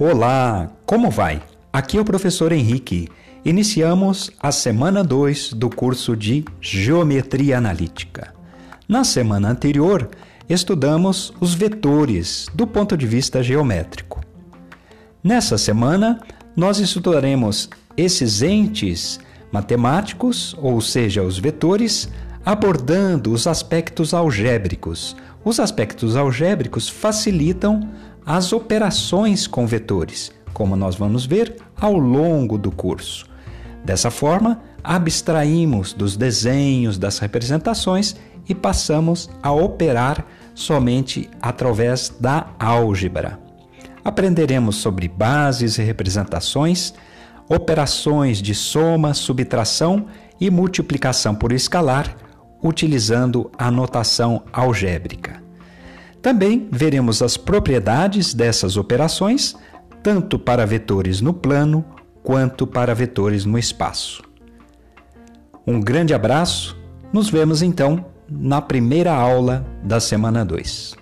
Olá, como vai? Aqui é o professor Henrique. Iniciamos a semana 2 do curso de Geometria Analítica. Na semana anterior, estudamos os vetores do ponto de vista geométrico. Nessa semana, nós estudaremos esses entes matemáticos, ou seja, os vetores, abordando os aspectos algébricos. Os aspectos algébricos facilitam as operações com vetores, como nós vamos ver ao longo do curso. Dessa forma, abstraímos dos desenhos, das representações e passamos a operar somente através da álgebra. Aprenderemos sobre bases e representações, operações de soma, subtração e multiplicação por escalar, utilizando a notação algébrica. Também veremos as propriedades dessas operações, tanto para vetores no plano quanto para vetores no espaço. Um grande abraço, nos vemos então na primeira aula da semana 2.